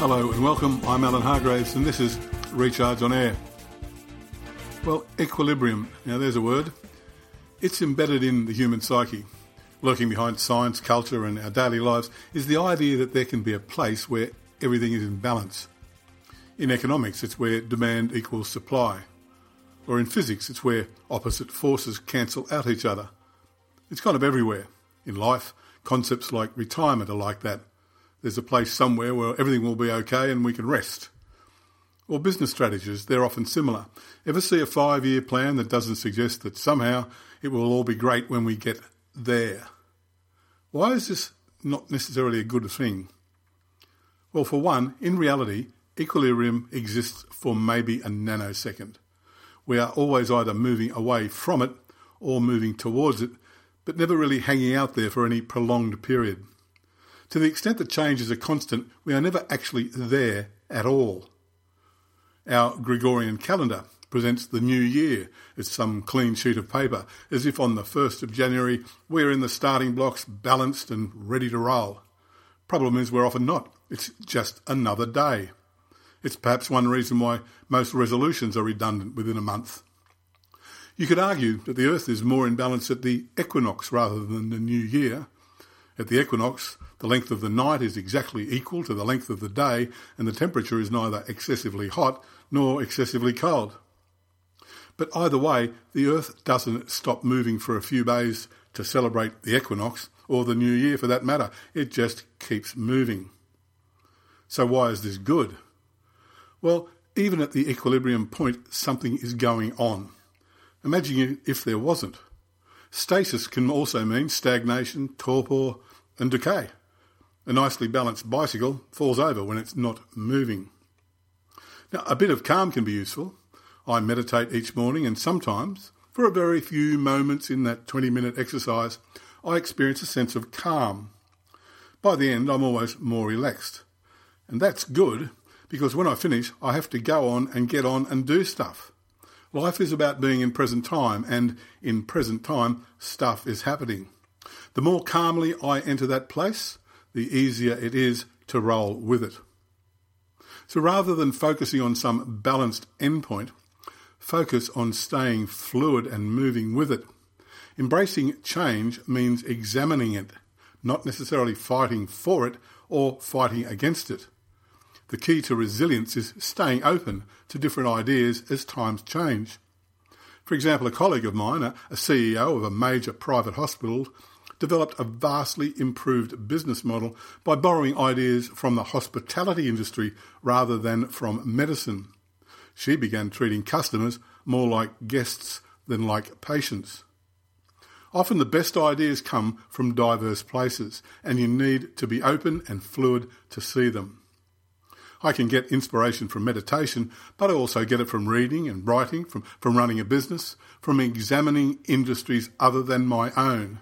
Hello and welcome. I'm Alan Hargraves and this is Recharge on Air. Well, equilibrium. Now, there's a word. It's embedded in the human psyche. Lurking behind science, culture, and our daily lives is the idea that there can be a place where everything is in balance. In economics, it's where demand equals supply. Or in physics, it's where opposite forces cancel out each other. It's kind of everywhere. In life, concepts like retirement are like that. There's a place somewhere where everything will be okay and we can rest. Or business strategies, they're often similar. Ever see a five year plan that doesn't suggest that somehow it will all be great when we get there? Why is this not necessarily a good thing? Well, for one, in reality, equilibrium exists for maybe a nanosecond. We are always either moving away from it or moving towards it, but never really hanging out there for any prolonged period. To the extent that change is a constant, we are never actually there at all. Our Gregorian calendar presents the new year as some clean sheet of paper, as if on the 1st of January we're in the starting blocks, balanced and ready to roll. Problem is, we're often not. It's just another day. It's perhaps one reason why most resolutions are redundant within a month. You could argue that the Earth is more in balance at the equinox rather than the new year. At the equinox, the length of the night is exactly equal to the length of the day, and the temperature is neither excessively hot nor excessively cold. But either way, the Earth doesn't stop moving for a few days to celebrate the equinox, or the new year for that matter. It just keeps moving. So why is this good? Well, even at the equilibrium point, something is going on. Imagine if there wasn't. Stasis can also mean stagnation, torpor, and decay. A nicely balanced bicycle falls over when it's not moving. Now, a bit of calm can be useful. I meditate each morning, and sometimes, for a very few moments in that 20 minute exercise, I experience a sense of calm. By the end, I'm always more relaxed. And that's good because when I finish, I have to go on and get on and do stuff. Life is about being in present time, and in present time, stuff is happening. The more calmly I enter that place, the easier it is to roll with it. So rather than focusing on some balanced endpoint, focus on staying fluid and moving with it. Embracing change means examining it, not necessarily fighting for it or fighting against it. The key to resilience is staying open to different ideas as times change. For example, a colleague of mine, a CEO of a major private hospital, developed a vastly improved business model by borrowing ideas from the hospitality industry rather than from medicine. She began treating customers more like guests than like patients. Often the best ideas come from diverse places, and you need to be open and fluid to see them. I can get inspiration from meditation, but I also get it from reading and writing, from, from running a business, from examining industries other than my own,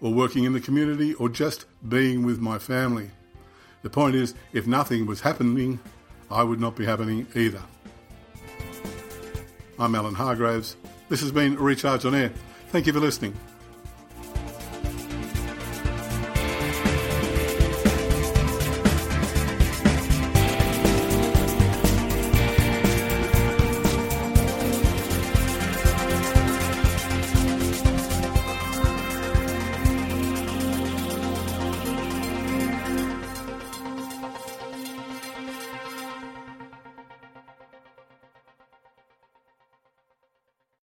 or working in the community, or just being with my family. The point is, if nothing was happening, I would not be happening either. I'm Alan Hargraves. This has been Recharge on Air. Thank you for listening.